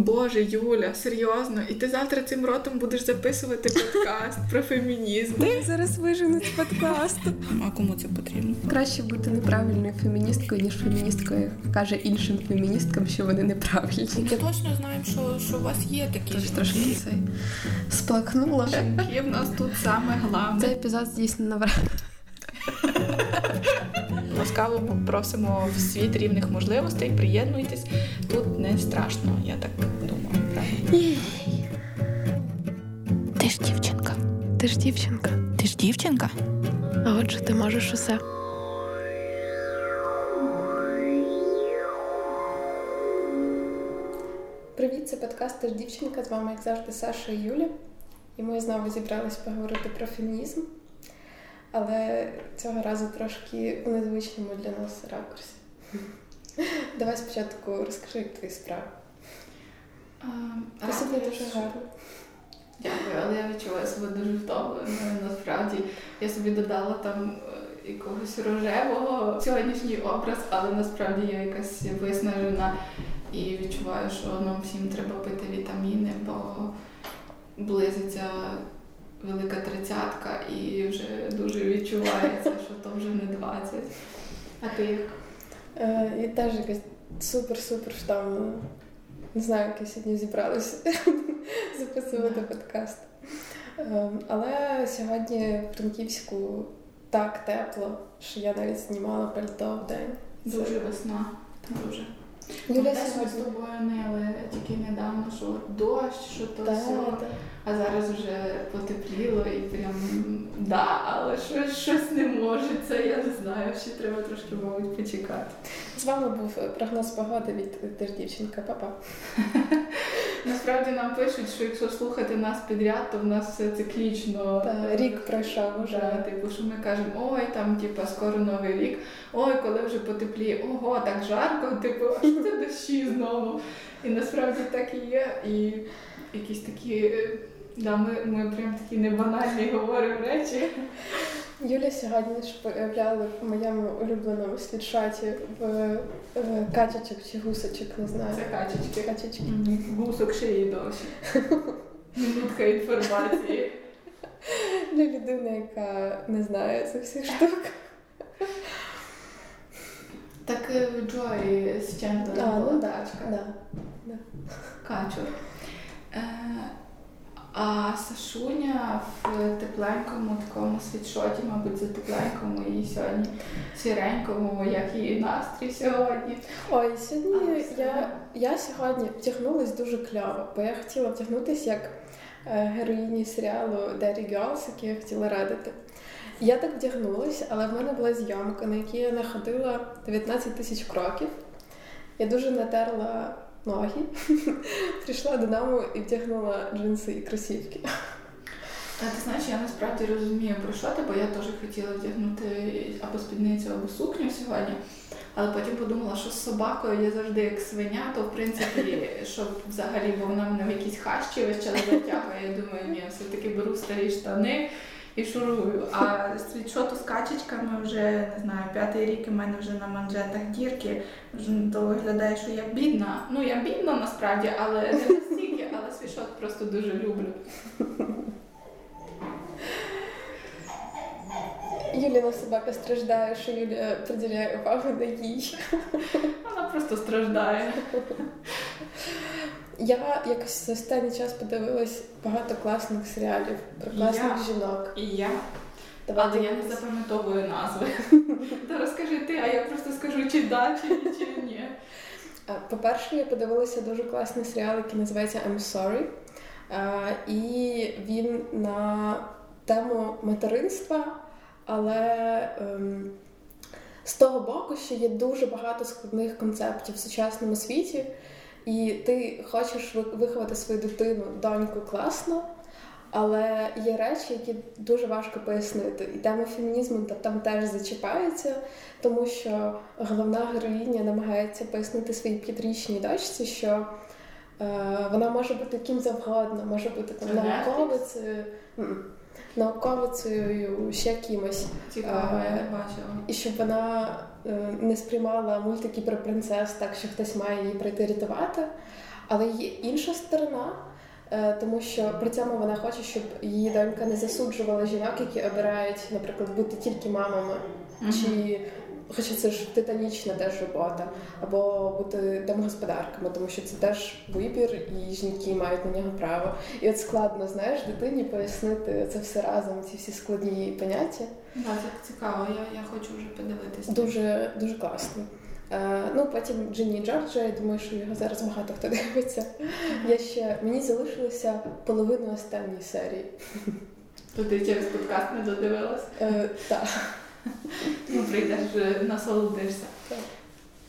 Боже, Юля, серйозно, і ти завтра цим ротом будеш записувати подкаст про фемінізм. Ти зараз виженуть з подкасту. А кому це потрібно? Краще бути неправильною феміністкою, ніж феміністкою, каже іншим феміністкам, що вони неправильні. Я точно знаю, що, що у вас є такі Тож трошки цей сплакнула. жінки. В нас тут саме головне. Цей епізод здійснено в Ласкаво попросимо в світ рівних можливостей. Приєднуйтесь. Тут не страшно, я так думаю. Правильно? Ти ж дівчинка. Ти ж дівчинка. Ти ж дівчинка? А отже, ти можеш усе. Привіт, це подкаст «Ти ж дівчинка. З вами, як завжди, Саша і Юля. І ми знову зібрались поговорити про фемінізм, але цього разу трошки у незвичному для нас ракурсі. Давай спочатку розкажи, як твої справи. Ти дуже гарно. Дякую, але я відчуваю себе дуже втомленою. Насправді я собі додала там е, якогось рожевого сьогоднішній образ, але насправді я якась виснажена і відчуваю, що нам всім треба пити вітаміни, бо близиться велика тридцятка і вже дуже відчувається, що то вже не 20. А ти як? Е, Я теж якась супер-супер втомлена. Не знаю, як я сьогодні зібралася записувати подкаст. Е, Але сьогодні в Франківську так тепло, що я навіть знімала пальто в день. Дуже весна. Дуже. Юля Десь ми з тобою нили тільки недавно, що дощ, що то Та, все. та. А зараз вже потепліло і прям да, але щось, щось не може. Це я не знаю. Ще треба трошки, мабуть, почекати. З вами був прогноз погоди від «Ти ж дівчинка, папа. Насправді нам пишуть, що якщо слухати нас підряд, то в нас все циклічно. Та рік пройшов уже. типу, що ми кажемо, ой, там, типу, скоро новий рік, ой, коли вже потепліє, ого, так жарко, типу, а що це дощі знову. І насправді так і є. І якісь такі, е, да, ми, ми прям такі небанальні говоримо речі. Юля сьогодні ж появляли в моєму улюбленому світшоті в, в качачок чи гусочок, не знаю. Це качечки. Качечки. Гусок ще є досі. Минутка інформації. Для людини, яка не знає цих всіх штук. Так е, в Джої з була ну. Качур. А Сашуня в тепленькому такому світшоті, мабуть, за тепленькому і сьогодні сіренькому, як її настрій сьогодні. Ой, сьогодні А, я, я сьогодні вдягнулась дуже кльово, бо я хотіла вдягнутися як е, героїні серіалу Derry Girls, який я хотіла радити. Я так вдягнулася, але в мене була зйомка, на якій я находила 19 тисяч кроків. Я дуже натерла ноги, прийшла додому і вдягнула джинси і кросівки. А ти знаєш, я насправді розумію про що ти, бо я теж хотіла вдягнути або спідницю, або сукню сьогодні. Але потім подумала, що з собакою я завжди як свиня, то в принципі, щоб взагалі, бо вона мене в якісь хащі весь час затягує. Я думаю, ні, все-таки беру старі штани і шурую. А світшоту з качечками вже не знаю, п'ятий рік і в мене вже на манжетах дірки. Вже то виглядає, що я бідна. Ну я бідна насправді, але не настільки, але світшот просто дуже люблю. Юліна собака страждає, що Юля приділяє увагу на їй. Вона просто страждає. Я якось за останній час подивилась багато класних серіалів про класних Я. жінок. І я. Давай Але я не запам'ятовую назви. Та розкажи ти, а я просто скажу, чи да, чи, чи ні. По-перше, я подивилася дуже класний серіал, який називається I'm Sorry. І він на тему материнства, але ем, з того боку, що є дуже багато складних концептів в сучасному світі, і ти хочеш ви- виховати свою дитину, доньку класно. Але є речі, які дуже важко пояснити. І тема фемінізму там теж зачіпається, тому що головна героїня намагається пояснити своїй п'ятирічній дочці, що е, вона може бути ким завгодно, може бути там Це науковицею, науковицею, ще кимось. Цікаво, я Е, не бачила. І щоб вона е, не сприймала мультики про принцес так, що хтось має її прийти рятувати. Але є інша сторона, е, тому що при цьому вона хоче, щоб її донька не засуджувала жінок, які обирають, наприклад, бути тільки мамами, чи хоча це ж титанічна теж робота, або бути домогосподарками, тому що це теж вибір, і жінки мають на нього право. І от складно, знаєш, дитині пояснити це все разом, ці всі складні поняття. Да, це цікаво, я, я хочу вже подивитися. Дуже дуже класно. Е, ну, потім Джинні Джорджа, я думаю, що його зараз багато хто дивиться. Я ще мені залишилося половину останньої серії. То ти через подкаст не додивилась? Е, Так. Ну, прийдеш, насолодишся.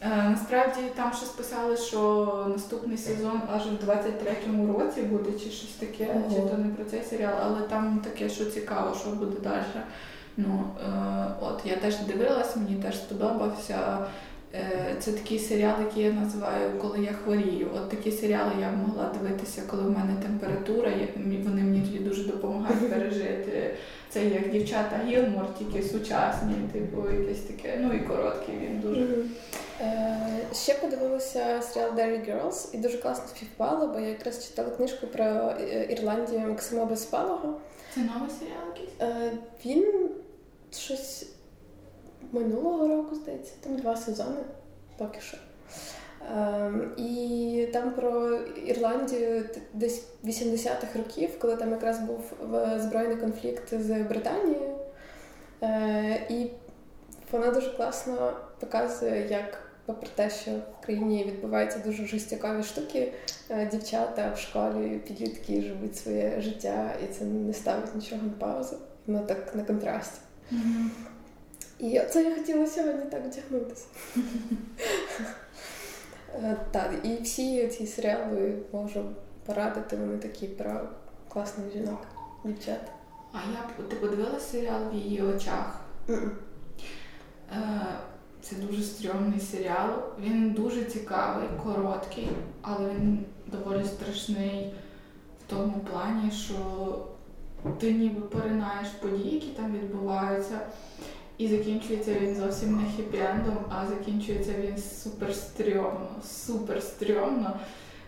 Е, насправді там щось писали, що наступний сезон аж в 23-му році буде, чи щось таке, Ого. чи то не про цей серіал, але там таке, що цікаво, що буде далі. Ну, е, от я теж дивилась, мені теж сподобався. Е, Це такий серіал, який я називаю Коли я хворію. От такі серіали я могла дивитися, коли в мене температура. Вони мені тоді дуже допомагають пережити. Це як дівчата Гілмор, тільки сучасні, типу, якесь таке. Ну і короткий він дуже. Е, Ще подивилася серіал Dairy Girls і дуже класно співпало, бо я якраз читала книжку про е, Ірландію Максима Безпалого. Це новий серіал якийсь? Е, Він щось минулого року, здається, там два сезони поки що. Ем, і там про Ірландію десь 80-х років, коли там якраз був збройний конфлікт з Британією. Е, і вона дуже класно показує, як, попри те, що в країні відбуваються дуже жорстякові штуки, е, дівчата в школі, підлітки живуть своє життя, і це не ставить нічого на паузу. Воно так на контрасті. І оце я хотіла сьогодні так вдягнутися. Е, Так, і всі ці серіали можу порадити, вони такі про класних жінок, дівчат. А я ти подивилася серіал в її очах. Е, Це дуже стрьомний серіал. Він дуже цікавий, короткий, але він доволі страшний в тому плані, що ти ніби поринаєш події, які там відбуваються, і закінчується він зовсім не хеппі-ендом, а закінчується він супер стрьомно, супер стрьомно.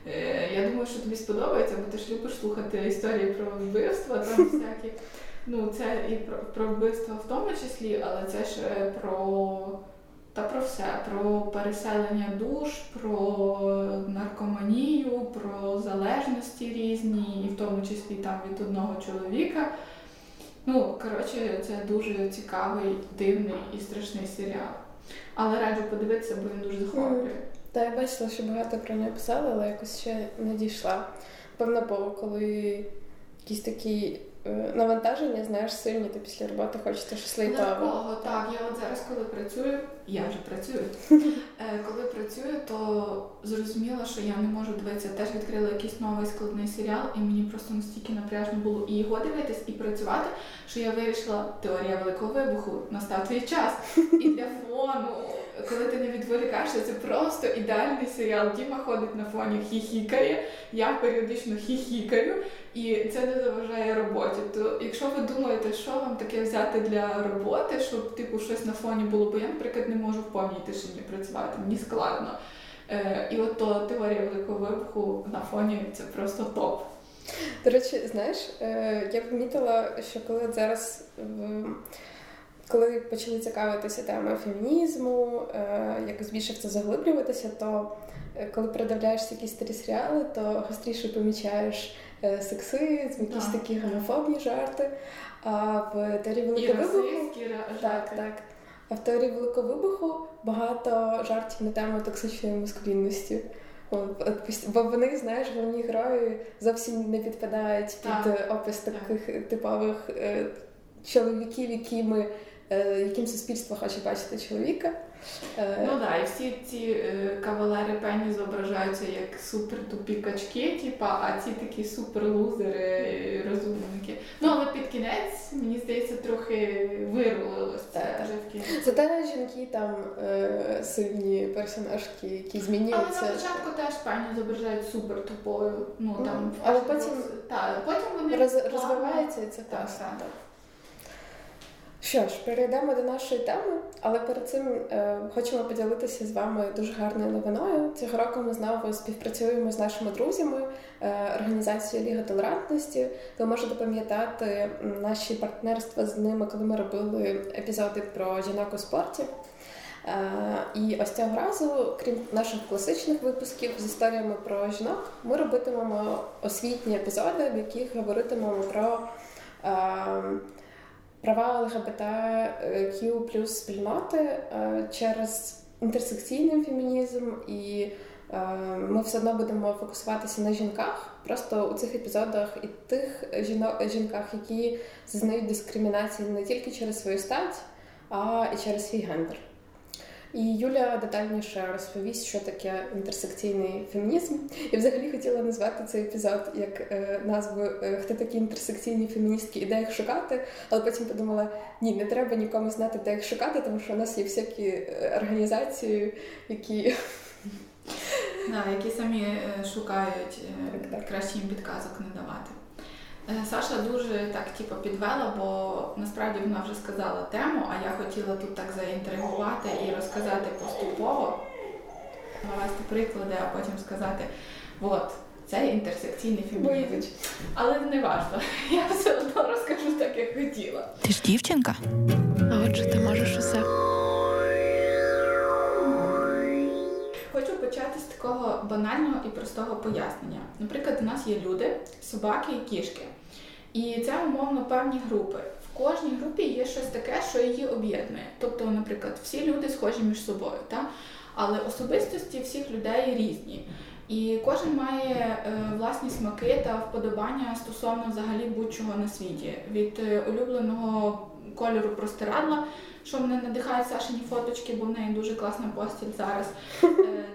Е, Я думаю, що тобі сподобається, бо ти ж любиш слухати історії про вбивства, там всякі. Ну, це і про, про вбивство в тому числі, але це ще про та про все, про переселення душ, про наркоманію, про залежності різні, і в тому числі там від одного чоловіка. Ну, коротше, це дуже цікавий, дивний і страшний серіал. Але раджу подивитися, бо він дуже захоплює. Та я бачила, що багато про нього писали, але якось ще не дійшла. Певно, коли якісь такі навантаження, знаєш, сильні, то після роботи хочеться щось. Легкого, так. Я от зараз, коли працюю, я вже працюю. Е, Коли працюю, то зрозуміла, що я не можу дивитися. Теж відкрила якийсь новий складний серіал, і мені просто настільки напряжно було і його дивитись, і працювати, що я вирішила теорія великого вибуху, настав твій час. І для фону, коли ти не відволікаєшся, це просто ідеальний серіал. Діма ходить на фоні, хіхікає, я періодично хіхікаю, і це не заважає роботі. То якщо ви думаєте, що вам таке взяти для роботи, щоб типу щось на фоні було, бо я, наприклад, не можу в повній тишині працювати, мені складно. Е, і от то теорія великого вибуху на фоні це просто топ. До речі, знаєш, е, я помітила, що коли зараз в- коли почали цікавитися темою фемінізму, е, якось більше в це заглиблюватися, то е, коли передивляєшся якісь старі серіали, то гостріше помічаєш сексизм, якісь Так, такі гомофобні жарти. А в теорії великого. Так, так. А в теорії великого вибуху багато жартів на тему токсичної маскулінності. Бо вони, знаєш, головні герої зовсім не підпадають під Так, е, опис так. таких типових е, чоловіків, якими, е, яким суспільство хоче бачити чоловіка. Е, Ну так, і всі ці е, кавалери пені зображаються як супер тупі качки, типа, а ці такі супер лузери, е, розумники. Ну але під кінець, мені здається, трохи вирулилось це. Зате жінки там сильні персонажки, які Але на змінюються. початку теж пані зображають супер тупою. Ну Ну, там але потім та, потім вони Роз, розвивається і це Так, так. так. Що ж, перейдемо до нашої теми, але перед цим е, хочемо поділитися з вами дуже гарною новиною. Цього року ми знову співпрацюємо з нашими друзями е, організацією Ліга толерантності. Ви можете пам'ятати наші партнерства з ними, коли ми робили епізоди про жінок у спорті. Е, і ось цього разу, крім наших класичних випусків з історіями про жінок, ми робитимемо освітні епізоди, в яких говоритимемо про. Е, права ЛГБТQ плюс спільноти е, через інтерсекційний фемінізм, і е, ми все одно будемо фокусуватися на жінках. Просто у цих епізодах і тих жінок, жінках, які зазнають дискримінації не тільки через свою стать, а і через свій гендер. І Юля детальніше розповість, що таке інтерсекційний фемінізм. Я взагалі хотіла назвати цей епізод як е, назву е, Хто такі інтерсекційні феміністки і де їх шукати. Але потім подумала: ні, не треба нікому знати, де їх шукати, тому що у нас є всякі е, організації, які. Да, які самі е, шукають так, так. краще їм підказок не давати. Е, Саша дуже так типу, підвела, бо насправді вона вже сказала тему, а я хотіла тут так заінтригувати і розказати поступово, навести приклади, а потім сказати, от, це інтерсекційний фемінізм. Але не важливо, я все одно розкажу так, як хотіла. Ти ж дівчинка? А отже, ти можеш усе. Банального і простого пояснення. Наприклад, у нас є люди, собаки і кішки. І це умовно певні групи. В кожній групі є щось таке, що її об'єднує. Тобто, наприклад, всі люди схожі між собою, та? але особистості всіх людей різні. І кожен має е, власні смаки та вподобання стосовно взагалі будь-чого на світі. Від е, улюбленого кольору простирадла що мене надихають Сашині фоточки, бо в неї дуже класна постіль зараз, е,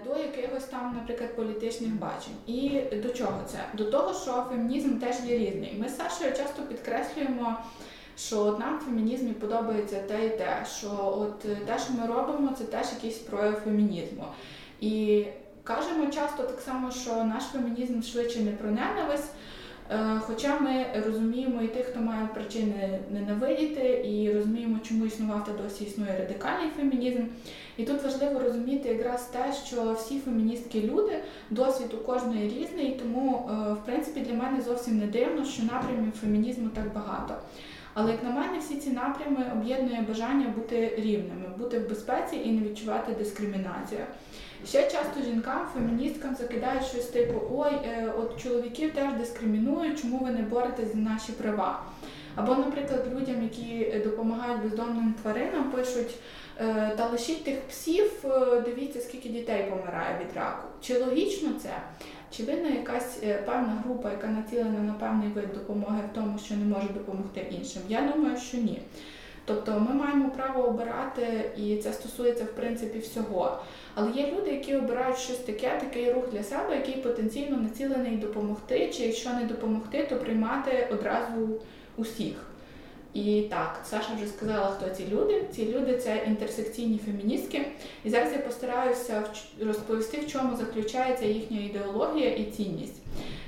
до якихось там, наприклад, політичних бачень. І до чого це? До того, що фемінізм теж є різний. Ми з Сашою часто підкреслюємо. Що от нам в фемінізмі подобається те і те, що от те, що ми робимо, це теж якийсь прояв фемінізму. І кажемо часто так само, що наш фемінізм швидше не про ненависть, Е, хоча ми розуміємо і тих, хто має причини ненавидіти, і розуміємо, чому існував та досі існує радикальний фемінізм. І тут важливо розуміти якраз те, що всі феміністки люди, досвід у кожної різний, тому, е, в принципі, для мене зовсім не дивно, що напрямів фемінізму так багато. Але як на мене, всі ці напрями об'єднує бажання бути рівними, бути в безпеці і не відчувати дискримінацію. Ще часто жінкам, феміністкам закидають щось типу Ой, е, от чоловіків теж дискримінують, чому ви не боретесь за наші права? Або, наприклад, людям, які допомагають бездомним тваринам, пишуть «Е, та лишіть тих псів, е, дивіться, скільки дітей помирає від раку. Чи логічно це? Чи винна якась певна група, яка націлена на певний вид допомоги в тому, що не може допомогти іншим? Я думаю, що ні. Тобто ми маємо право обирати, і це стосується в принципі всього. Але є люди, які обирають щось таке, такий рух для себе, який потенційно націлений допомогти, чи якщо не допомогти, то приймати одразу усіх. І так, Саша вже сказала, хто ці люди. Ці люди це інтерсекційні феміністки. І зараз я постараюся розповісти, в чому заключається їхня ідеологія і цінність.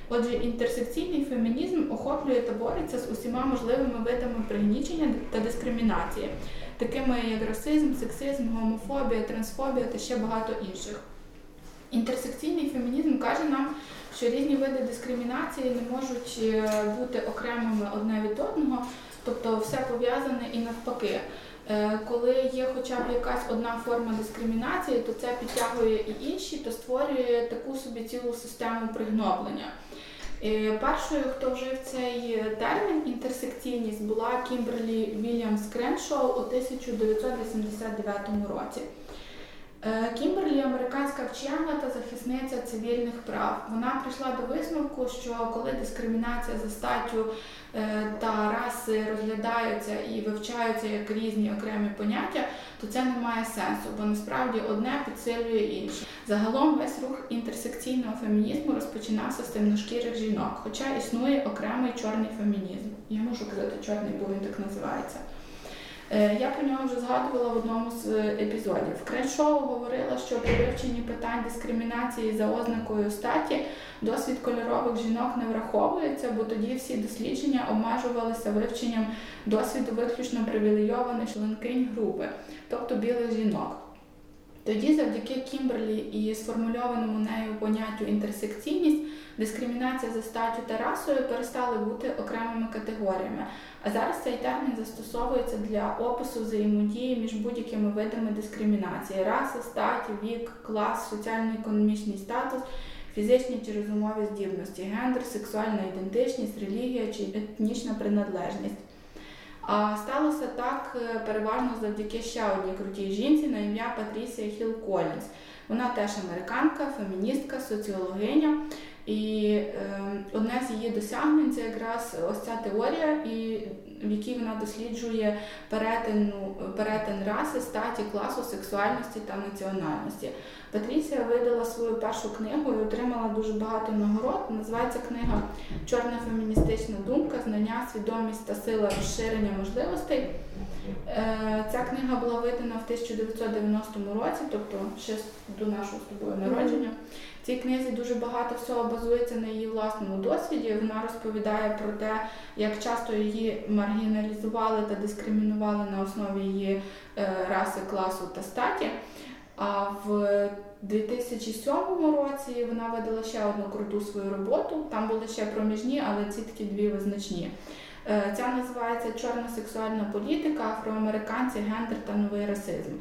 Отже, інтерсекційний фемінізм охоплює та бореться з усіма можливими видами пригнічення та дискримінації, такими як расизм, сексизм, гомофобія, трансфобія та ще багато інших. Інтерсекційний фемінізм каже нам, що різні види дискримінації не можуть е, бути окремими одне від одного, тобто все пов'язане і навпаки. Е, коли є хоча б якась одна форма дискримінації, то це підтягує і інші, то створює таку собі цілу систему пригноблення. Е, першою, хто вжив цей термін інтерсекційність, була Кімберлі Вільямс Креншоу у 1989 році. Е, американська вчена та захисниця цивільних прав. Вона прийшла до висновку, що коли дискримінація за статтю е, та раси розглядаються і вивчаються як різні окремі поняття, то це не має сенсу, бо насправді одне підсилює інше. Загалом весь рух інтерсекційного фемінізму розпочинався з темношкірих жінок, хоча існує окремий чорний фемінізм. Я можу казати чорний, бо він так називається. Е, я про нього вже згадувала в одному з епізодів. Креншоу говорила, що при вивченні питань дискримінації за ознакою статі досвід кольорових жінок не враховується, бо тоді всі дослідження обмежувалися вивченням досвіду виключно привілейованих членкинь групи, тобто білих жінок. Тоді, завдяки Кімберлі і сформульованому нею поняттю інтерсекційність, дискримінація за статтю та расою перестали бути окремими категоріями. А зараз цей термін застосовується для опису взаємодії між будь-якими видами дискримінації: раса, статі, вік, клас, соціально-економічний статус, фізичні чи розумові здібності, гендер, сексуальна ідентичність, релігія чи етнічна приналежність. А сталося так е, переважно завдяки ще одній крутій жінці на ім'я Патрісія Хіл Колінс. Вона теж американка, феміністка, соціологиня. І е, одне з її досягнень це якраз ось ця теорія, і в якій вона досліджує перетину, перетин раси, статі, класу, сексуальності та національності. Патрісія видала свою першу книгу і отримала дуже багато нагород. Називається книга Чорна феміністична думка, знання, свідомість та сила розширення можливостей. Е, ця книга була видана в 1990 році, тобто ще до нашого з тобою народження. В цій книзі дуже багато всього базується на її власному досвіді. Вона розповідає про те, як часто її маргіналізували та дискримінували на основі її е, раси, класу та статі. А в 2007 році вона видала ще одну круту свою роботу. Там були ще проміжні, але ці такі дві визначні. Е, ця називається Чорна сексуальна політика, афроамериканці, гендер та новий расизм.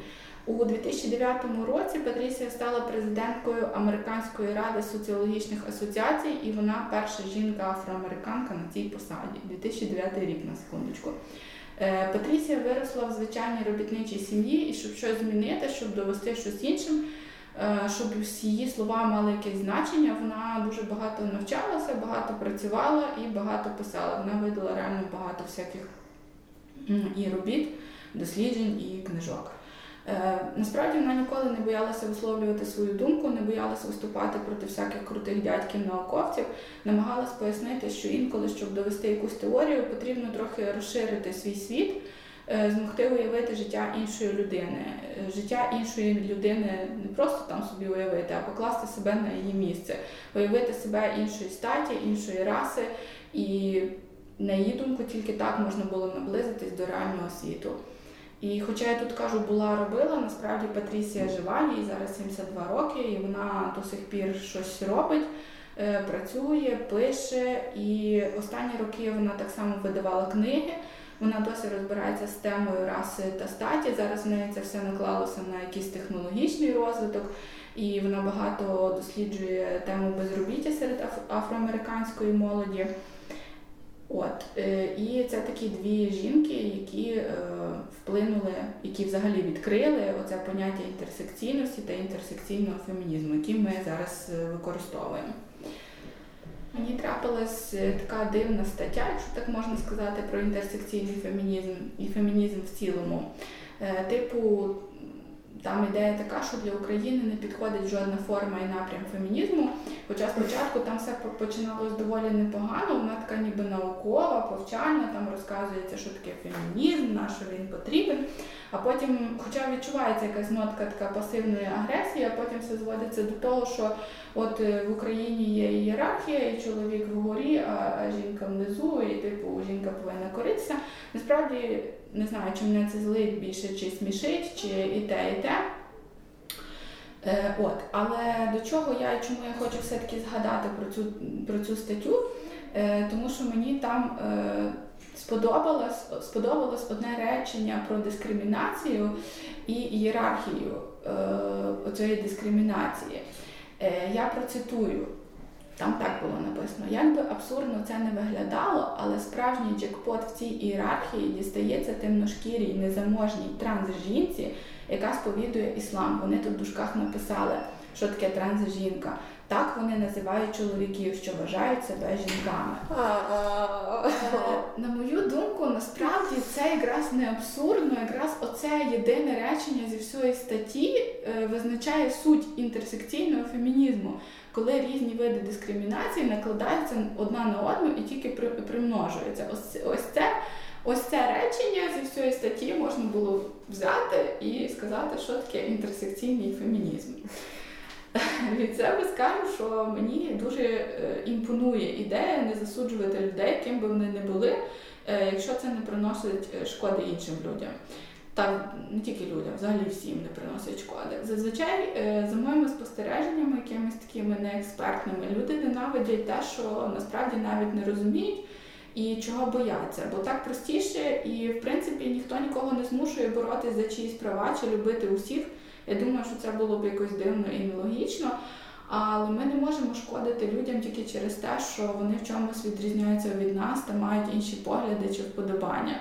У 2009 році Патрісія стала президенткою Американської ради соціологічних асоціацій, і вона перша жінка-афроамериканка на цій посаді. 2009 рік на секундочку. Е, Патрісія виросла в звичайній робітничій сім'ї, і щоб щось змінити, щоб довести щось іншим, е, щоб її слова мали якесь значення, вона дуже багато навчалася, багато працювала і багато писала. Вона видала реально багато всяких і робіт, досліджень і книжок. Е, насправді вона ніколи не боялася висловлювати свою думку, не боялася виступати проти всяких крутих дядьків-науковців, намагалась пояснити, що інколи, щоб довести якусь теорію, потрібно трохи розширити свій світ, е, змогти уявити життя іншої людини. Е, життя іншої людини не просто там собі уявити, а покласти себе на її місце, уявити себе іншої статі, іншої раси. І на її думку, тільки так можна було наблизитись до реального світу. І хоча я тут кажу, була робила, насправді Патрісія жива, їй зараз 72 роки, і вона до сих пір щось робить, е, працює, пише. І останні роки вона так само видавала книги. Вона досі розбирається з темою раси та статі. Зараз в неї це все наклалося на якийсь технологічний розвиток, і вона багато досліджує тему безробіття серед афроамериканської молоді. От е, і це такі дві жінки, які е, вплинули, які взагалі відкрили оце поняття інтерсекційності та інтерсекційного фемінізму, який ми зараз е, використовуємо. Мені трапилась така дивна стаття, якщо так можна сказати, про інтерсекційний фемінізм і фемінізм в цілому. Типу, там ідея така, що для України не підходить жодна форма і напрям фемінізму. Хоча спочатку там все починалось доволі непогано, вона така ніби наукова, повчальна, там розказується, що таке фемінізм, на що він потрібен. А потім, хоча відчувається якась нотка така пасивної агресії, а потім все зводиться до того, що от е, в Україні є ієрархія, і чоловік вгорі, а жінка внизу, і типу жінка повинна коритися. Насправді не знаю, чи мене це злить більше, чи смішить, чи і те, і те. Е, от, Але до чого я і чому я хочу все-таки згадати про цю про цю статтю, е, тому що мені там е, сподобалось сподобалось одне речення про дискримінацію і ієрархію е, цієї дискримінації. Е, я процитую. Там так було написано. Як би абсурдно це не виглядало, але справжній джекпот в цій ієрархії дістається темношкірій незаможній трансжінці, яка сповідує іслам. Вони тут в дужках написали, що таке транс-жінка. Так вони називають чоловіків, що вважають себе жінками. Е, на мою думку, насправді це якраз не абсурдно, якраз оце єдине речення зі всієї статті е, визначає суть інтерсекційного фемінізму коли різні види дискримінації накладаються одна на одну і тільки примножуються. Ось ось це ось це речення зі всієї статті можна було взяти і сказати, що таке інтерсекційний фемінізм. Від себе скажу, що мені дуже е, імпонує ідея не засуджувати людей, ким би вони не були, е, якщо це не приносить е, шкоди іншим людям. Так, не тільки людям, взагалі всім не приносить шкоди. Зазвичай, за моїми спостереженнями, якимись такими неекспертними, люди ненавидять те, що насправді навіть не розуміють і чого бояться. Бо так простіше, і в принципі ніхто нікого не змушує боротися за чиїсь права чи любити усіх. Я думаю, що це було б якось дивно і нелогічно. Але ми не можемо шкодити людям тільки через те, що вони в чомусь відрізняються від нас та мають інші погляди чи вподобання.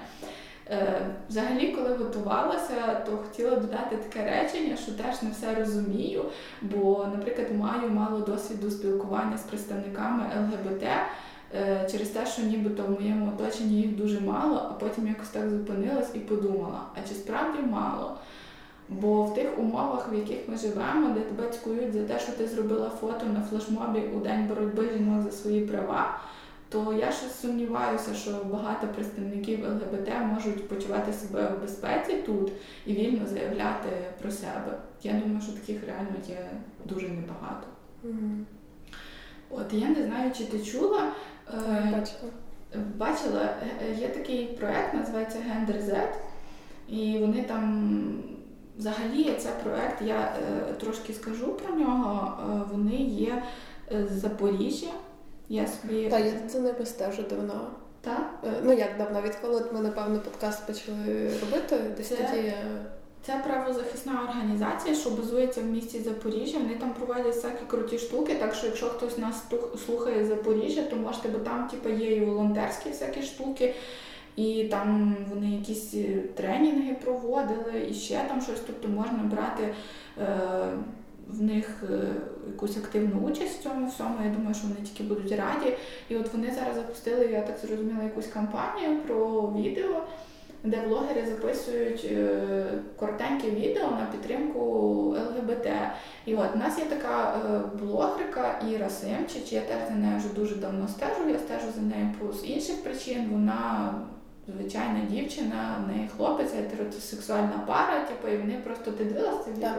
Е, взагалі, коли готувалася, то хотіла додати таке речення, що теж не все розумію, бо, наприклад, маю мало досвіду спілкування з представниками ЛГБТ е, через те, що нібито в моєму оточенні їх дуже мало, а потім якось так зупинилась і подумала: а чи справді мало? Бо в тих умовах, в яких ми живемо, де тебе цькують за те, що ти зробила фото на флешмобі у день боротьби жінок за свої права, то я щось сумніваюся, що багато представників ЛГБТ можуть почувати себе в безпеці тут і вільно заявляти про себе. Я думаю, що таких реально є дуже небагато. Mm-hmm. От я не знаю, чи ти чула. Е, бачила. Бачила, е, є такий проект, називається Гендер Z, і вони там. Взагалі, цей проект, я е, трошки скажу про нього. Е, вони є е, з Запоріжжя. Я собі... Так, я за ними стежу давно. Так? Е, ну як давно, відколи ми, напевно, подкаст почали робити, десь це, тоді. Це правозахисна організація, що базується в місті Запоріжжя. Вони там проводять всякі круті штуки. Так що, якщо хтось нас слухає з Запоріжжя, то можете, бо там типу, є і волонтерські всякі штуки. І там вони якісь е, тренінги проводили і ще там щось. Тобто можна брати е, в них е, якусь активну участь в цьому всьому. Я думаю, що вони тільки будуть раді. І от вони зараз запустили, я так зрозуміла, якусь кампанію про відео. Де блогери записують е, коротеньке відео на підтримку ЛГБТ. І от у нас є така е, блогерка Іра Симчич, я теж за нею вже дуже давно стежу, я стежу за нею з інших причин. Вона звичайна дівчина, в неї хлопець, гетеросексуальна пара, типу, і вони просто ти дивилася це відео.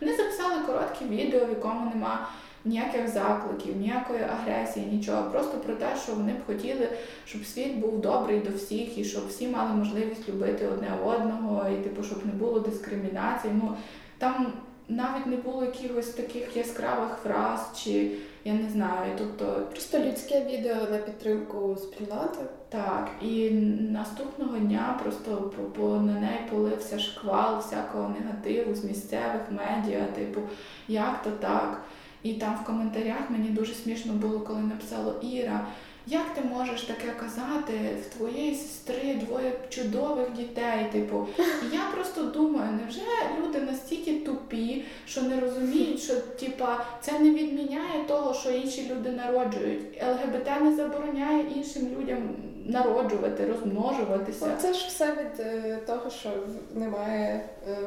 Вони записали коротке відео, в якому нема ніяких закликів, ніякої агресії, нічого. Просто про те, що вони б хотіли, щоб світ був добрий до всіх, і щоб всі мали можливість любити одне одного, і типу, щоб не було дискримінації. Ну там навіть не було якихось таких яскравих фраз, чи я не знаю. Тобто просто людське відео на підтримку спільноти. Так, і наступного дня просто по, по на неї полився шквал всякого негативу з місцевих медіа, типу, як то так. І там в коментарях мені дуже смішно було, коли написало Іра. Як ти можеш таке казати в твоєї сестри двоє чудових дітей? Типу, і я просто думаю, невже люди настільки тупі, що не розуміють, що типа це не відміняє того, що інші люди народжують. ЛГБТ не забороняє іншим людям народжувати, розмножуватися. Це ж все від е, того, що немає. Е,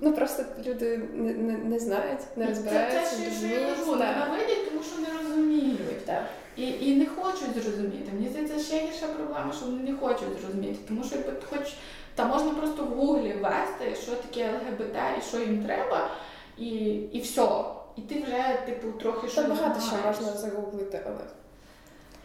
ну просто люди не не, не знають, не розбираються. Це, це ще, кажу, ненавидять, тому що не розуміють. Так. І і не хочуть зрозуміти. Мені здається, ще гірша проблема, що вони не хочуть зрозуміти. Тому що хоч та можна просто в гуглі ввести, що таке ЛГБТ і що їм треба, і і все. І ти вже, типу, трохи що. багато що можна загуглити, але.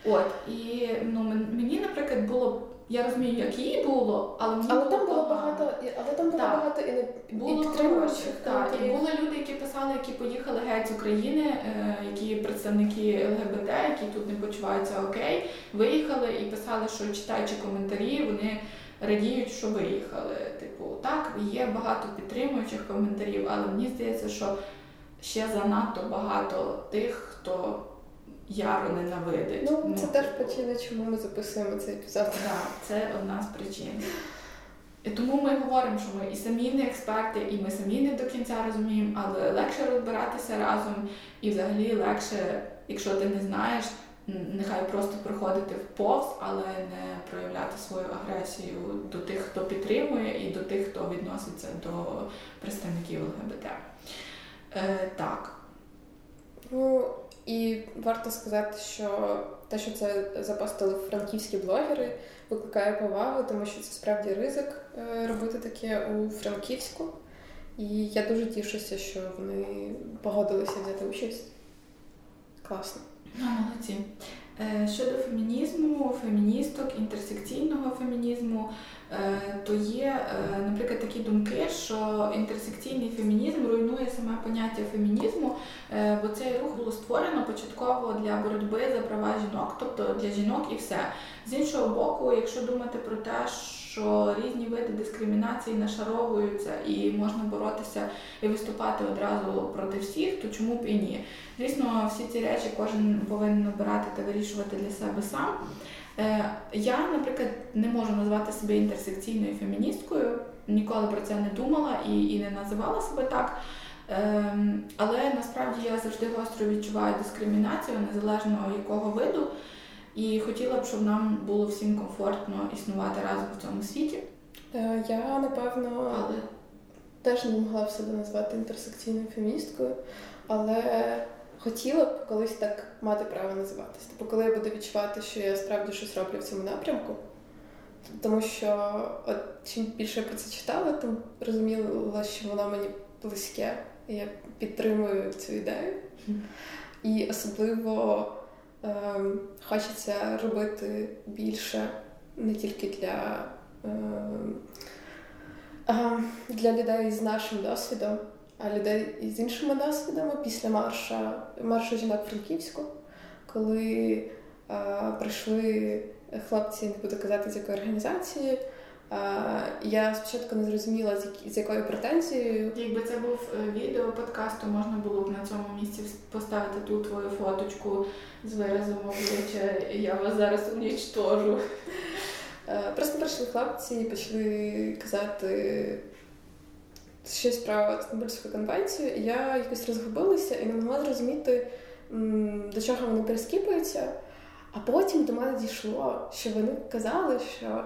От, і ну, мені, наприклад, було. Я розумію, як їй було, але мені але було там було багато, але там було так. багато і не було підтримуючих. Так, і були люди, які писали, які поїхали геть з України, е, які представники ЛГБТ, які тут не почуваються окей, виїхали і писали, що читаючи коментарі, вони радіють, що виїхали. Типу, так, є багато підтримуючих коментарів, але мені здається, що ще занадто багато тих, хто яро ненавидить. Ну, це ну, теж причина, чому ми записуємо цей епізод. Так, це одна з причин. І тому ми говоримо, що ми і самі не експерти, і ми самі не до кінця розуміємо, але легше розбиратися разом, і взагалі легше, якщо ти не знаєш, нехай просто проходити в повз, але не проявляти свою агресію до тих, хто підтримує, і до тих, хто відноситься до представників ЛГБТ. Е, Так. Ну, І варто сказати, що те, що це запостили франківські блогери, викликає повагу, тому що це справді ризик е, робити таке у Франківську. І я дуже тішуся, що вони погодилися взяти участь. Класно. Ну, молодці. Е, щодо фемінізму, феміністок, інтерсекційного фемінізму, то є, е, наприклад, такі думки, що інтерсекційний фемінізм руйнує саме поняття фемінізму, бо цей рух було створено початково для боротьби за права жінок, тобто для жінок і все. З іншого боку, якщо думати про те, що різні види дискримінації нашаровуються і можна боротися і виступати одразу проти всіх, то чому б і ні? Звісно, всі ці речі кожен повинен обирати та вирішувати для себе сам. Е, я, наприклад, не можу назвати себе інтерсекційною феміністкою, ніколи про це не думала і, і не називала себе так. Ем, але насправді я завжди гостро відчуваю дискримінацію, незалежно якого виду. І хотіла б, щоб нам було всім комфортно існувати разом в цьому світі. Е, я напевно але... теж не могла б себе назвати інтерсекційною феміністкою, але хотіла б колись так мати право називатися. Тобто, коли я буду відчувати, що я справді щось роблю в цьому напрямку. Тому що от чим більше я про це читала, тим розуміла, що воно мені близьке, і я підтримую цю ідею. І особливо Ем, хочеться робити більше не тільки для ем, для людей з нашим досвідом, людей з іншими досвідами після марша маршу жінок Франківську, коли прийшли хлопці, не буду казати, з якої організації. Я спочатку не зрозуміла, з якою претензією. Якби це був е, відео подкаст, то можна було б на цьому місці поставити ту твою фоточку з виразом обличчя Я вас зараз унічтожу. Е, просто прийшли хлопці і почали казати щось про Стамбульську конвенцію. І я якось розгубилася і не могла зрозуміти, до чого вони перескіпуються. А потім до мене дійшло, що вони казали, що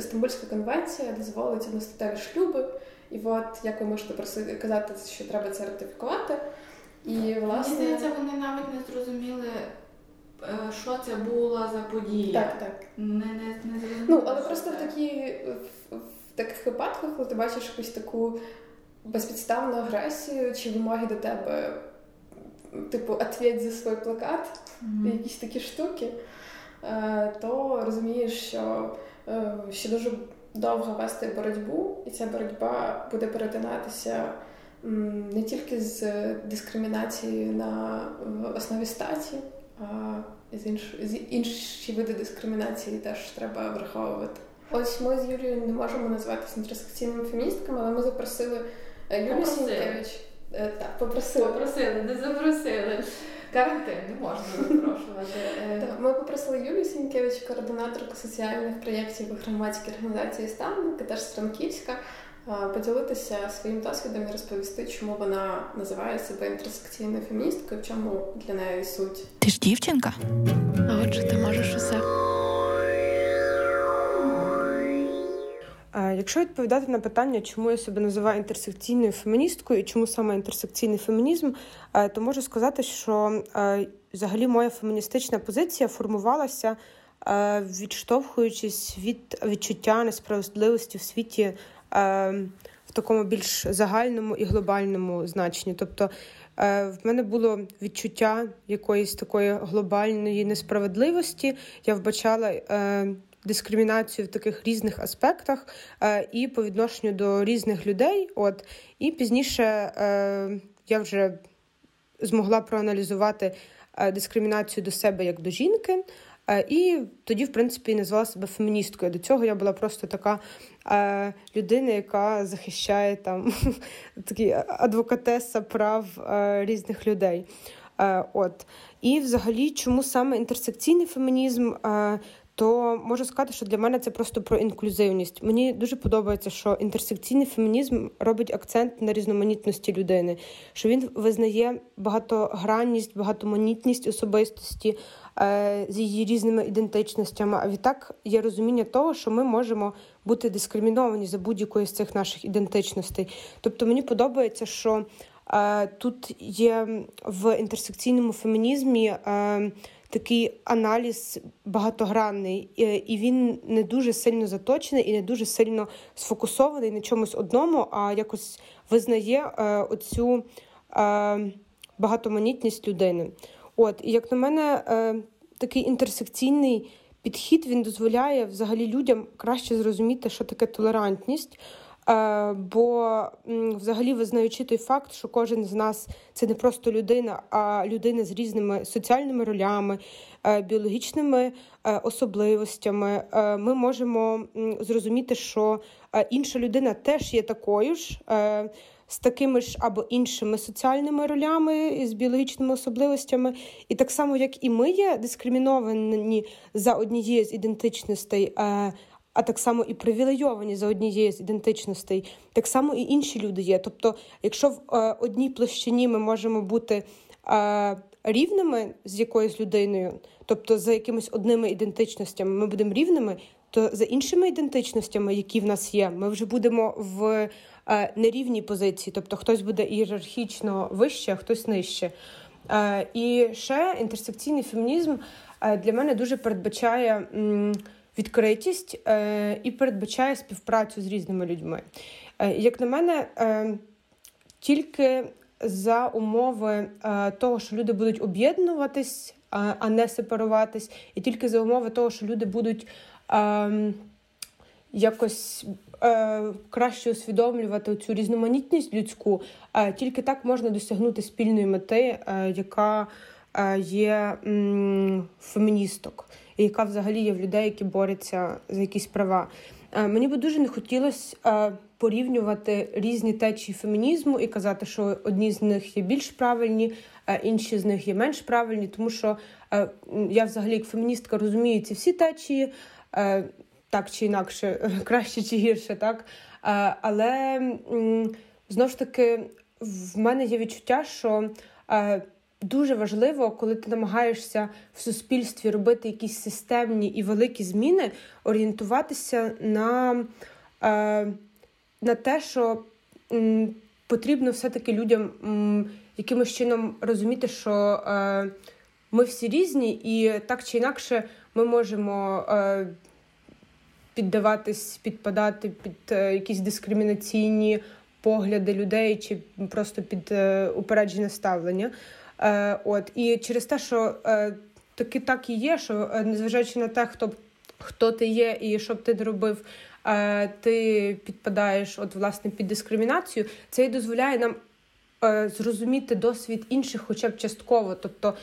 Стамбульська конвенція дозволить одностатеві шлюби, і от як ви можете просити казати, що треба це ратифікувати. І власне Мені здається, вони навіть не зрозуміли, е, що це була за подія. Так, так. Не, не, не Ну, але просто в такі в таких випадках, коли ти бачиш якусь таку безпідставну агресію чи вимоги до тебе типу, ответь за свій плакат, mm-hmm. якісь такі штуки, е, то розумієш, що е, ще дуже довго вести боротьбу, і ця боротьба буде перетинатися не тільки з дискримінацією на основі статі, а з інші, з інші види дискримінації теж треба враховувати. Ось ми з Юлією не можемо називатися інтерсекційними феміністками, але ми запросили е, Юлію Сінкевич. Е, так, попросили. Попросили, не запросили. Карантин не можна запрошувати. Е, так, Ми попросили Юлію Сінкевич, координаторку соціальних проєктів в громадській організації «Стан», яка теж з Франківська, поділитися своїм досвідом і розповісти, чому вона називає себе інтерсекційною феміністкою, в чому для неї суть. Ти ж дівчинка? А отже, ти можеш усе. Якщо відповідати на питання, чому я себе називаю інтерсекційною феміністкою і чому саме інтерсекційний фемінізм, е, то можу сказати, що е, взагалі моя феміністична позиція формувалася, е, відштовхуючись від відчуття несправедливості в світі в такому більш загальному і глобальному значенні. Тобто в мене було відчуття якоїсь такої глобальної несправедливості. Я вбачала дискримінацію в таких різних аспектах е, і по відношенню до різних людей. От І пізніше е, я вже змогла проаналізувати е, дискримінацію до себе як до жінки. І тоді, в принципі, назвала себе феміністкою. До цього я була просто така е, людина, яка захищає там такі адвокатеса прав е, різних людей. Е, от. І взагалі, чому саме інтерсекційний фемінізм? То можу сказати, що для мене це просто про інклюзивність. Мені дуже подобається, що інтерсекційний фемінізм робить акцент на різноманітності людини, що він визнає багатогранність, багатоманітність особистості е, з її різними ідентичностями. А відтак є розуміння того, що ми можемо бути дискриміновані за будь-якою з цих наших ідентичностей. Тобто мені подобається, що Тут є в інтерсекційному фемінізмі такий аналіз багатогранний, і він не дуже сильно заточений і не дуже сильно сфокусований на чомусь одному, а якось визнає оцю багатоманітність людини. От, і як на мене, такий інтерсекційний підхід він дозволяє взагалі людям краще зрозуміти, що таке толерантність. Е, бо взагалі визнаючи той факт, що кожен з нас це не просто людина, а людина з різними соціальними ролями, е, біологічними е, особливостями, ми можемо зрозуміти, що інша людина теж є такою ж з такими ж або іншими соціальними ролями з біологічними особливостями, і так само, як і ми є дискриміновані за однією з ідентичностей. А так само і привілейовані за однією з ідентичностей, так само і інші люди є. Тобто, якщо в е, одній площині ми можемо бути е, рівними з якоюсь людиною, тобто за якимись одними ідентичностями, ми будемо рівними, то за іншими ідентичностями, які в нас є, ми вже будемо в Е, нерівній позиції, тобто хтось буде ієрархічно вище, а хтось нижче. І ще інтерсекційний фемінізм для мене дуже передбачає відкритість і передбачає співпрацю з різними людьми. Як на мене, тільки за умови того, що люди будуть об'єднуватись, а не сепаруватись, і тільки за умови того, що люди будуть якось е, краще усвідомлювати цю різноманітність людську, е, тільки так можна досягнути спільної мети, е, яка е, є м, феміністок, і яка взагалі є в людей, які борються за якісь права. Е, мені би дуже не хотілося е, порівнювати різні течії фемінізму і казати, що одні з них є більш правильні, а інші з них є менш правильні, тому що я взагалі як феміністка розумію ці всі течії так чи інакше, краще чи гірше, так. Але знову ж таки в мене є відчуття, що дуже важливо, коли ти намагаєшся в суспільстві робити якісь системні і великі зміни, орієнтуватися на, на те, що потрібно все-таки людям якимось чином розуміти, що ми всі різні, і так чи інакше ми можемо піддаватись, підпадати під е, якісь дискримінаційні погляди людей чи просто під е, упереджене ставлення. Е, от і через те, що таки так і є, що незважаючи на те, хто хто ти є і що б ти не робив, ти підпадаєш от власне під дискримінацію, це і дозволяє нам. Зрозуміти досвід інших, хоча б частково, тобто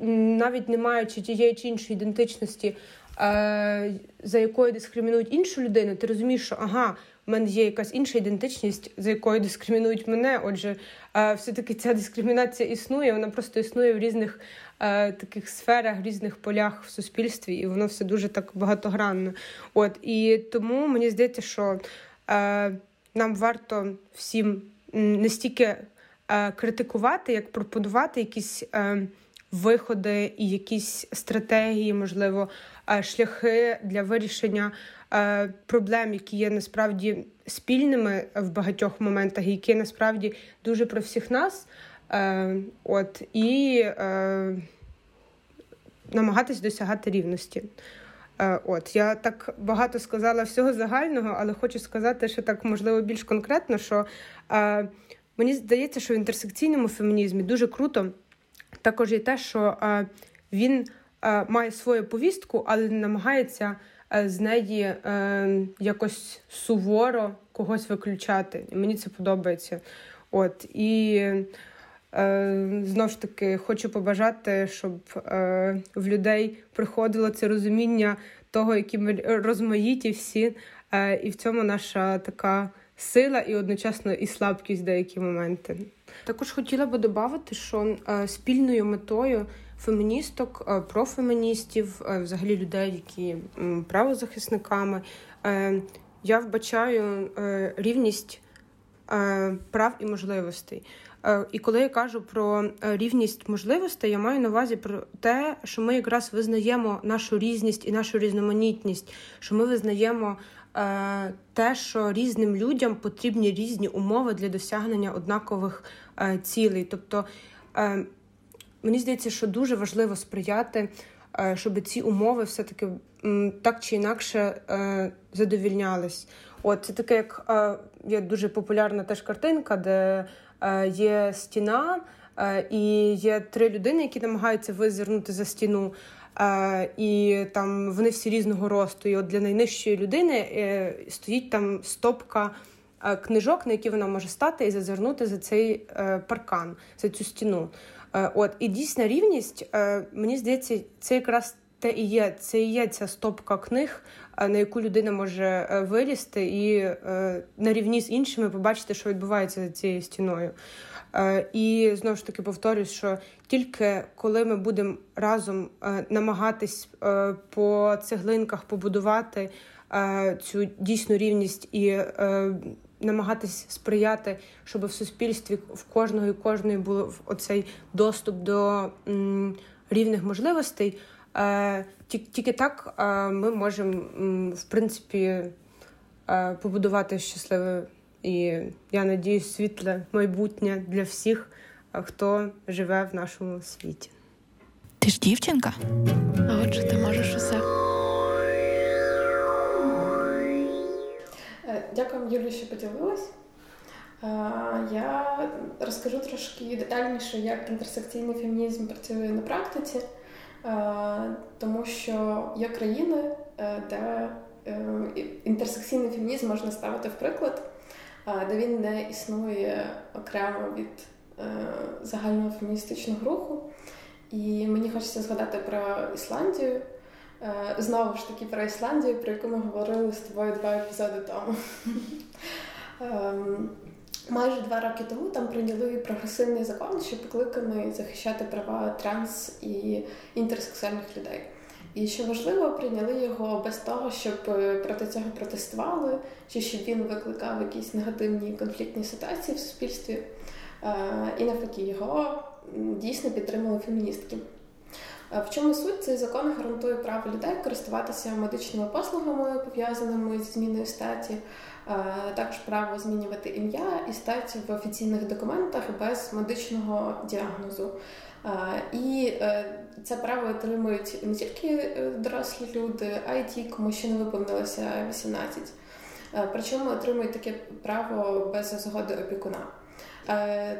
навіть не маючи тієї чи іншої ідентичності, Е, за якою дискримінують іншу людину, ти розумієш, що ага, в мене є якась інша ідентичність, за якою дискримінують мене. Отже, е, все-таки ця дискримінація існує, вона просто існує в різних е, таких сферах, в різних полях в суспільстві, і воно все дуже так багатогранно. От і тому мені здається, що нам варто всім не стільки критикувати, як пропонувати якісь виходи і якісь стратегії, можливо, е, шляхи для вирішення е, проблем, які є насправді спільними в багатьох моментах, які насправді дуже про всіх нас. Е, от і намагатись досягати рівності. От я так багато сказала всього загального, але хочу сказати, що так можливо більш конкретно, що е, мені здається, що в інтерсекційному фемінізмі дуже круто також є те, що е, він е, має свою повістку, але намагається е, з неї якось суворо когось виключати. І мені це подобається. От і знову ж таки хочу побажати, щоб в людей приходило це розуміння того, які ми розмаїті всі, і в цьому наша така сила і одночасно і слабкість в деякі моменти. Також хотіла би додати, що е, спільною метою феміністок, е, профеміністів, е, взагалі людей, які правозахисниками, я вбачаю рівність прав і можливостей. І коли я кажу про рівність можливостей, я маю на увазі про те, що ми якраз визнаємо нашу різність і нашу різноманітність, що ми визнаємо те, що різним людям потрібні різні умови для досягнення однакових е, цілей. Тобто е, мені здається, що дуже важливо сприяти, е, щоб ці умови все-таки так чи інакше е, задовільнялись. От це таке, як е, є дуже популярна теж картинка, де е, є стіна. І є три людини, які намагаються визирнути за стіну. І там вони всі різного росту. І от для найнижчої людини е, стоїть там стопка е, книжок, на які вона може стати і зазирнути за цей е, паркан, за цю стіну. От і дійсна рівність, мені здається, це якраз те і є. Це і є ця стопка книг, на яку людина може вилізти і на рівні з іншими побачити, що відбувається за цією стіною. Е, і знову ж таки повторюсь, що тільки коли ми будемо разом е, намагатись е, по цеглинках побудувати цю дійсну рівність і намагатись сприяти, щоб в суспільстві в кожного і кожної був оцей доступ до рівних можливостей, тільки так ми можемо в принципі побудувати щасливе. І я надіюсь, світле майбутнє для всіх, хто живе в нашому світі. Ти ж дівчинка? А отже, ти можеш усе. Е, дякую, Юлі, що поділилась. Е, я розкажу трошки детальніше, як інтерсекційний фемінізм працює на практиці, е, тому що є країни, де інтерсекційний фемінізм можна ставити в приклад де він не існує окремо від е, загального феміністичного руху. І мені хочеться згадати про Ісландію. Е, знову ж таки про Ісландію, про яку ми говорили з тобою два епізоди тому. Майже два роки тому там прийняли прогресивний закон, що покликаний захищати права транс і інтерсексуальних людей. І що важливо, прийняли його без того, щоб е, проти цього протестували, чи щоб він викликав якісь негативні конфліктні ситуації в суспільстві. Е, і навпаки, його дійсно підтримали феміністки. Е, в чому суть цей закон гарантує право людей користуватися медичними послугами, пов'язаними зі зміною статі, також право змінювати ім'я і стать в офіційних документах без медичного діагнозу. І е, це право отримують не тільки е, дорослі люди, а й ті, кому ще не виповнилося 18. Е, причому отримують таке право без згоди опікуна.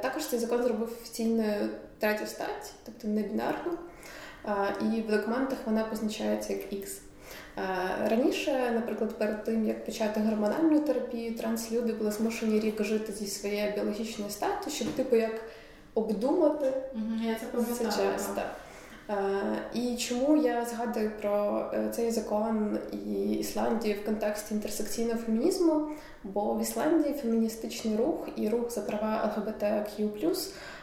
Також цей закон зробив офіційною третю стать, тобто не бінарну, і в документах вона позначається як X. Раніше, наприклад, перед тим як почати гормональну терапію, транслюди були змушені рік жити зі своєю біологічною статтю, щоб типу як обдумати Я це часто. І чому я згадую про е, цей закон і Ісландію в контексті інтерсекційного фемінізму? Бо в Ісландії феміністичний рух і рух за права ЛГБТQ+,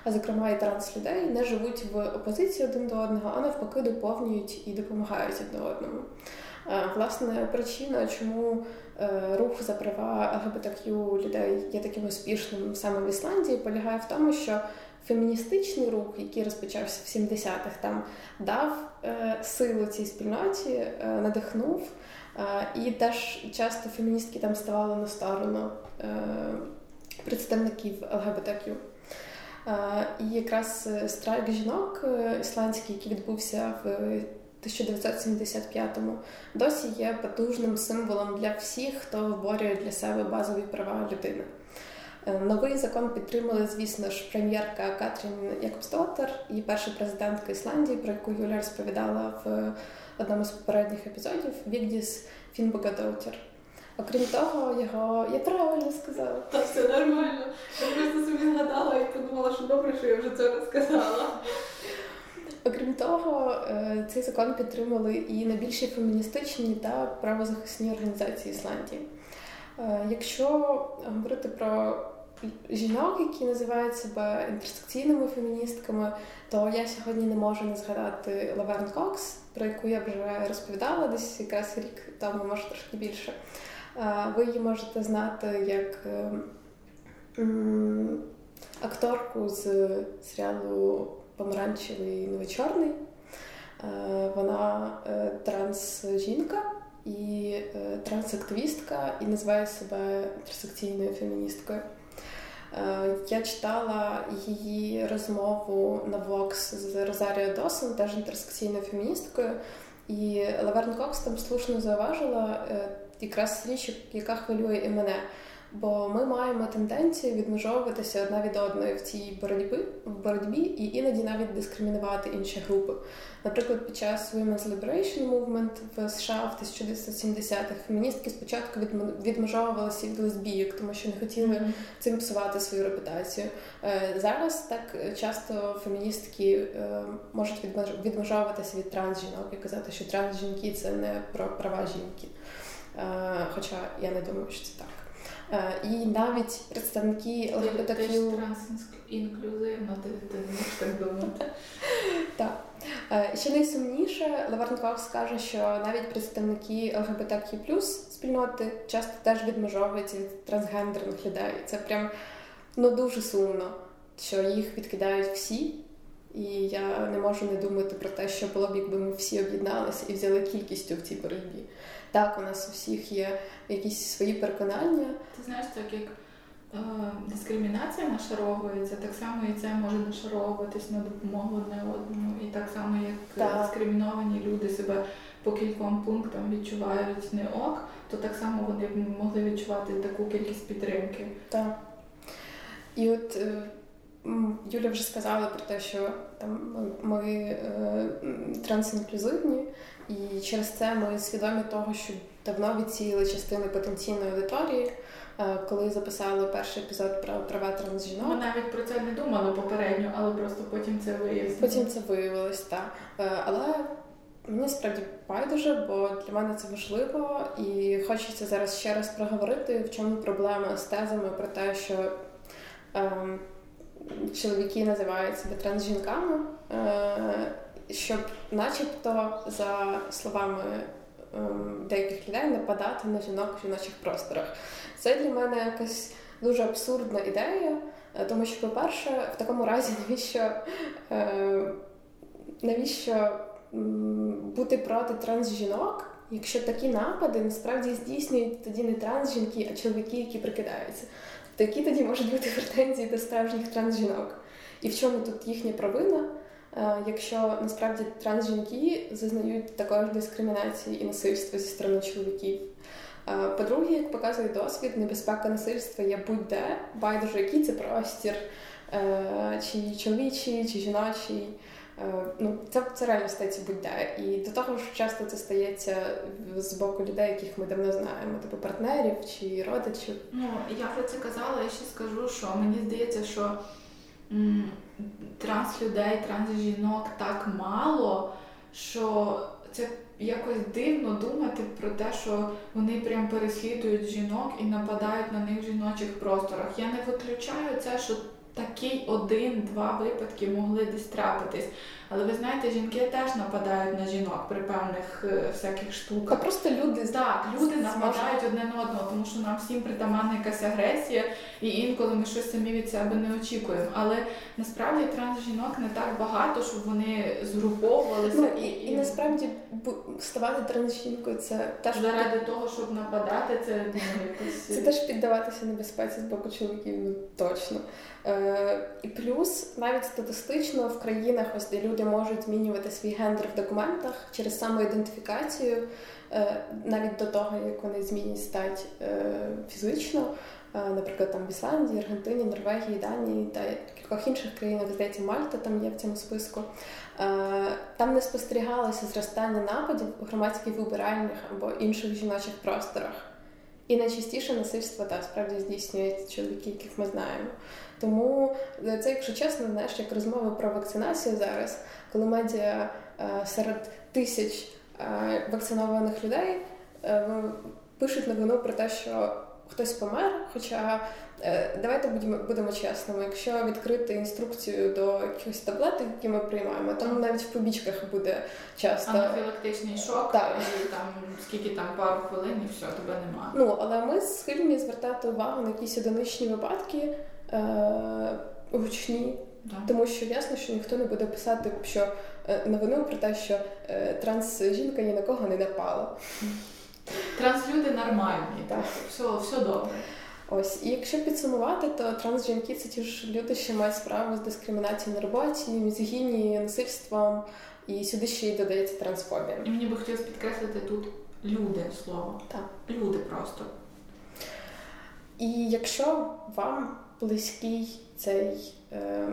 а зокрема і транслюдей, не живуть в опозиції один до одного, а навпаки доповнюють і допомагають одне одному. Власне, причина, чому е, рух за права ЛГБТQ людей є таким успішним саме в Ісландії, полягає в тому, що феміністичний рух, який розпочався в 70-х, там дав е, силу цій спільноті, е, надихнув. Е, і теж часто феміністки там ставали на сторону е, представників ЛГБТQ. Е, і якраз е, страйк жінок ісландський, який відбувся в 1975-му, досі є потужним символом для всіх, хто виборює для себе базові права людини. Е, новий закон підтримали, звісно ж, прем'єрка Катрін Якобсдоттір і перша президентка Ісландії, про яку Юля розповідала в одному з попередніх епізодів Вігдіс Фінбогадоттір. Окрім того, його я правильно сказала. Так, все нормально. Я просто собі згадала і подумала, що добре, що я вже це розказала. Окрім того, е, цей закон підтримали і найбільші феміністичні та правозахисні організації Ісландії. Е, якщо говорити про жінок, які називають себе інтерсекційними феміністками, то я сьогодні не можу не згадати Лаверн Кокс, про яку я вже розповідала десь якраз рік тому, може трошки більше. Ви її можете знати як ем, акторку з серіалу Помаранчевий новий чорний. Вона е, транс-жінка і е, трансактивістка, і називає себе інтерсекційною феміністкою. Е, я читала її розмову на Vox з Розаріо Досон, теж інтерсекційною феміністкою. І Лаверн Кокс там слушно зауважила е, якраз річ, яка хвилює і мене. Бо ми маємо тенденцію відмежовуватися одна від одної в цій боротьбі в боротьбі і іноді навіть дискримінувати інші групи. Наприклад, під час Women's Liberation Movement в США в 1970-х феміністки спочатку відмежовувалися від лесбійок, тому що не хотіли mm-hmm. цим псувати свою репутацію. Е, зараз так часто феміністки е, можуть відмежовуватися від трансжінок і казати, що трансжінки це не про права жінки. Е, хоча я не думаю, що це так. І навіть представники ЛГБТК... Теж ти, ти можеш так думати. Так. Ще найсумніше, Леверн Кокс каже, що навіть представники ЛГБТК спільноти часто теж відмежовуються від трансгендерних людей. Це прям ну дуже сумно, що їх відкидають всі. І я не можу не думати про те, що було б, якби ми всі об'єдналися і взяли кількістю в цій боротьбі. Так, у нас у всіх є якісь свої переконання. Ти знаєш, так як е, дискримінація нашаровується, так само і це може нашаровуватись на допомогу одне одному. І так само, як так. дискриміновані люди себе по кільком пунктам відчувають не ок, то так само вони б могли відчувати таку кількість підтримки. Так. І от е, Юля вже сказала про те, що там ми е, трансінклюзивні, і через це ми свідомі того, що давно відсіяли частини потенційної аудиторії. Е, коли записали перший епізод про права трансжінок. Ми навіть про це не думали попередньо, але просто потім це виявилося. Потім це виявилось, так. Е, але мені справді байдуже, бо для мене це важливо, і хочеться зараз ще раз проговорити, в чому проблема з тезами про те, що. Ем, чоловіки називають себе трансжінками, е, щоб, начебто, за словами ем, деяких людей, нападати на жінок в жіночих просторах. Це для мене якась дуже абсурдна ідея, е, тому що, по-перше, в такому разі, навіщо е, навіщо бути проти трансжінок, якщо такі напади насправді здійснюють тоді не трансжінки, а чоловіки, які прикидаються то які тоді можуть бути претензії до справжніх трансжінок? І в чому тут їхня провина, якщо насправді трансжінки зазнають також дискримінації і насильства зі сторони чоловіків? Е, по-друге, як показує досвід, небезпека насильства є будь-де, байдуже, який це простір, е, чи чоловічий, чи жіночий. Е, ну, це це реально стається будь-де. І до того ж, часто це стається з боку людей, яких ми давно знаємо, типу партнерів чи родичів. Ну я про це казала, я ще скажу, що мені здається, що транс людей, транс жінок так мало, що це якось дивно думати про те, що вони прям переслідують жінок і нападають на них в жіночих просторах. Я не виключаю це, що такий один-два випадки могли десь трапитись. Але ви знаєте, жінки теж нападають на жінок при певних е, всяких штуках. А просто люди так, люди нападають одне на одного, тому що нам всім притаманна якась агресія, і інколи ми щось самі від себе не очікуємо. Але насправді трансжінок не так багато, щоб вони згруповувалися ну, і, і, і насправді ставати трансжінкою це теж заради того, щоб нападати, це ну, якось це теж піддаватися небезпеці з боку чоловіків. Ну точно. Е, І плюс навіть статистично в країнах, ось де люди можуть змінювати свій гендер в документах через самоідентифікацію, е, навіть до того, як вони змінять стать е, фізично. Е, наприклад, там в Ісландії, Аргентині, Норвегії, Данії та кількох інших країнах, здається, Мальта там є в цьому списку. Там не спостерігалося зростання нападів у громадських вибиральних або інших жіночих просторах. І найчастіше насильство та справді здійснюють чоловіки, яких ми знаємо. Тому е, це, якщо чесно, знаєш, як розмова про вакцинацію зараз, коли медіа е, серед тисяч е, вакцинованих людей пишуть новину про те, що хтось помер. Хоча давайте будемо будемо чесними, якщо відкрити інструкцію до якихось таблеток, які ми приймаємо, там навіть в побічках буде часто анафілактичний шок, так. і там скільки там пару хвилин, і все, тебе немає. Ну але ми схильні звертати увагу на якісь одиничні випадки гучні, да. тому що ясно, що ніхто не буде писати, що е, новину про те, що е, транс жінка ні на кого не напала. Транслюди нормальні, Так. все, все добре. Ось, і якщо підсумувати, то трансжінки це ті ж люди, що мають справу з дискримінацією на роботі, мізогінією, насильством, і сюди ще й додається трансфобія. І мені би хотілося підкреслити тут люди слово. Так. Люди просто. І якщо вам близький цей, е,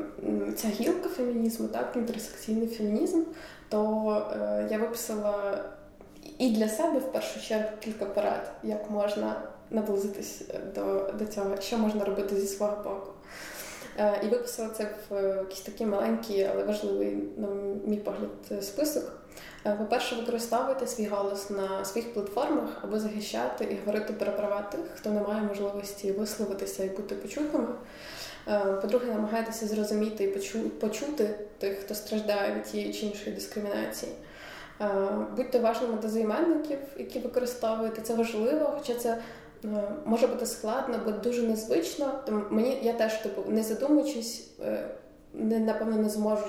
ця гілка фемінізму, так, інтерсекційний фемінізм, то е, я виписала і для себе в першу чергу кілька порад, як можна наблизитись до, до цього, що можна робити зі свого боку. Е, І виписала це в е, якийсь такий маленький, але важливий, на мій погляд, список. Е, По-перше, використовуйте свій голос на своїх платформах, аби захищати і говорити про права тих, хто не має можливості висловитися і бути почутими. Е, По-друге, намагайтеся зрозуміти і почу- почути тих, хто страждає від тієї чи іншої дискримінації. Е, Будьте уважними до займенників, які використовуєте. Це важливо, хоча це може бути складно, бо дуже незвично. Мені я теж типу не задумуючись, не напевно не зможу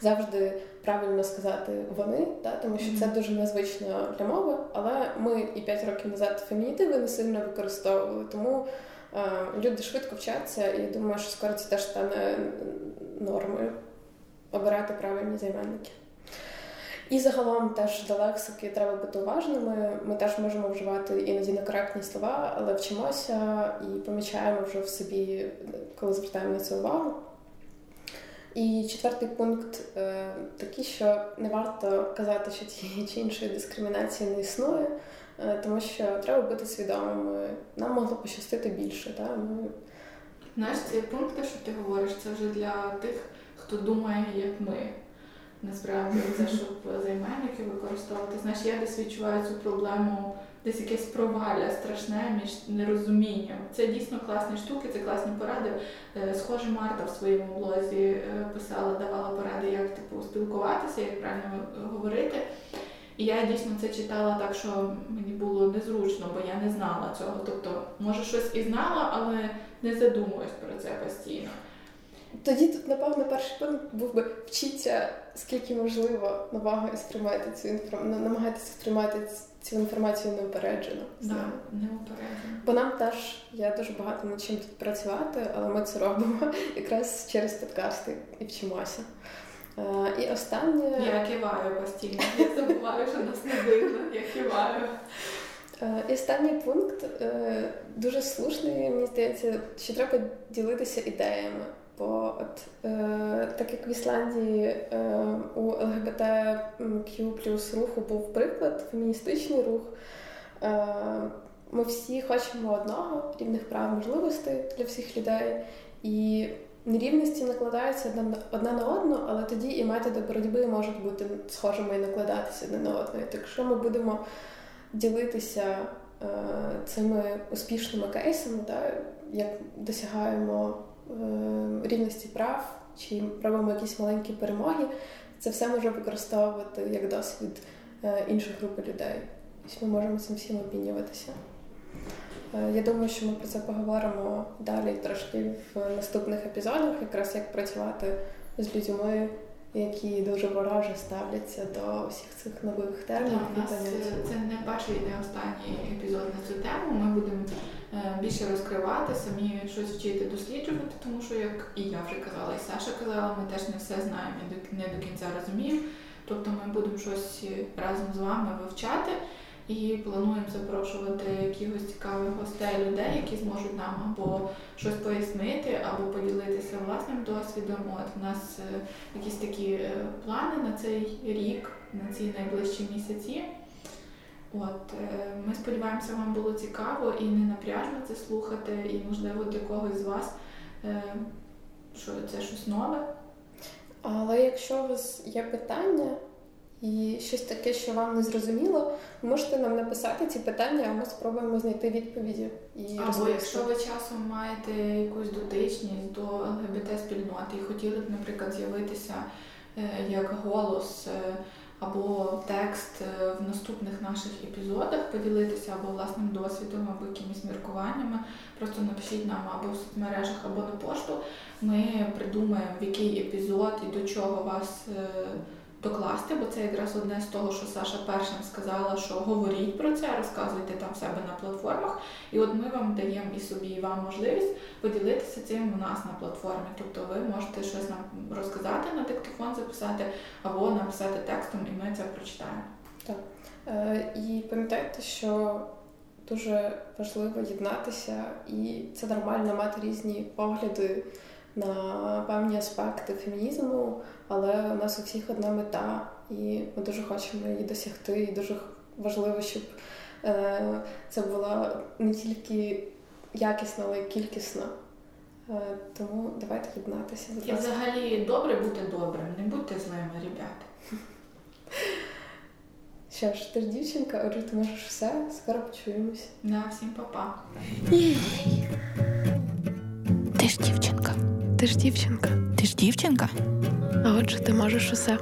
завжди правильно сказати вони, та тому що це дуже незвично для мови. Але ми і 5 років назад фемінітиви не сильно використовували, тому е, люди швидко вчаться, і я думаю, що скоро це теж стане нормою обирати правильні займенники. І загалом теж до лексики треба бути уважними. Ми теж можемо вживати іноді некоректні слова, але вчимося і помічаємо вже в собі, коли звертаємо на це увагу. І четвертий пункт е, такий, що не варто казати, що тієї чи іншої дискримінації не існує, е, тому що треба бути свідомими. Нам могло пощастити більше. Та? Ми Знаєш, ці пункти, що ти говориш, це вже для тих, хто думає, як ми. Насправді, це щоб займенники використовувати. Знаєш, я десь відчуваю цю проблему, десь якесь провалля страшне між нерозумінням. Це дійсно класні штуки, це класні поради. Е, Схоже, Марта в своєму блозі е, писала, давала поради, як типу спілкуватися, як правильно говорити. І я дійсно це читала так, що мені було незручно, бо я не знала цього. Тобто, може, щось і знала, але не задумуюсь про це постійно. Тоді тут, напевно, перший пункт був би вчіться, скільки можливо нового і сприймати цю інформацію, намагайтеся сприймати цю інформацію неупереджено. Да, неупереджено. Бо нам теж є дуже багато над чим тут працювати, але ми це робимо якраз через подкасти і вчимося. Е, І останнє. Я киваю постійно. Я забуваю, що нас не видно. Я киваю. Е, І останній пункт е, дуже слушний, мені здається, що треба ділитися ідеями. Бо от е, так як в Ісландії е, у ЛГБТQ плюс руху був приклад, феміністичний рух. Е, ми всі хочемо одного рівних прав можливостей для всіх людей. І нерівності накладаються одна, на- одну, але тоді і методи боротьби можуть бути схожими і накладатися одне на одне. Так якщо ми будемо ділитися е, цими успішними кейсами, да, як досягаємо рівності прав чи робимо якісь маленькі перемоги, це все може використовувати як досвід е, інших груп людей. Ми можемо цим всім обмінюватися. Е, Я думаю, що ми про це поговоримо далі трошки в наступних епізодах, якраз як працювати з людьми, які дуже вороже ставляться до всіх цих нових термінів Так, нас е, це не перший і не останній епізод на цю тему. Ми будемо е, більше розкривати, самі щось вчити, досліджувати, тому що, як і я вже казала, і Саша казала, ми теж не все знаємо і не до кінця розуміємо. Тобто ми будемо щось разом з вами вивчати і плануємо запрошувати якихось цікавих гостей, людей, які зможуть нам або щось пояснити, або поділитися власним досвідом. От у нас е, якісь такі е, плани на цей рік, на ці найближчі місяці. От е, ми сподіваємося, вам було цікаво і не напряжно це слухати, і можливо для когось з вас що це щось нове. Але якщо у вас є питання і щось таке, що вам не зрозуміло, можете нам написати ці питання, а ми спробуємо знайти відповіді і Або розповісти. якщо ви часом маєте якусь дотичність до ЛГБТ спільноти і хотіли б, наприклад, з'явитися е, як голос е, або текст е, в наступних наших епізодах, поділитися або власним досвідом, або якимись міркуваннями, просто напишіть нам або в соцмережах, або на пошту. Ми придумаємо, в який епізод і до чого вас докласти, бо це якраз одне з того, що Саша першим сказала, що говоріть про це, розказуйте там себе на платформах. І от ми вам даємо і собі, і вам можливість поділитися цим у нас на платформі. Тобто ви можете щось нам розказати на диктофон, записати або написати текстом, і ми це прочитаємо. Так. Е, І пам'ятайте, що дуже важливо єднатися, і це нормально мати різні погляди на певні аспекти фемінізму, але у нас у всіх одна мета, і ми дуже хочемо її досягти. І дуже важливо, щоб е, це була не тільки якісна, але й кількісна. Е, Тому давайте єднатися. І взагалі добре бути добрим, не будьте злими, ребята. Що ж, ти ж дівчинка, отже, ти можеш все, скоро почуємось. На всім па-па. Ти ж дівчинка. Ти ж дівчинка. Ти ж дівчинка. А отже, ти можеш усе.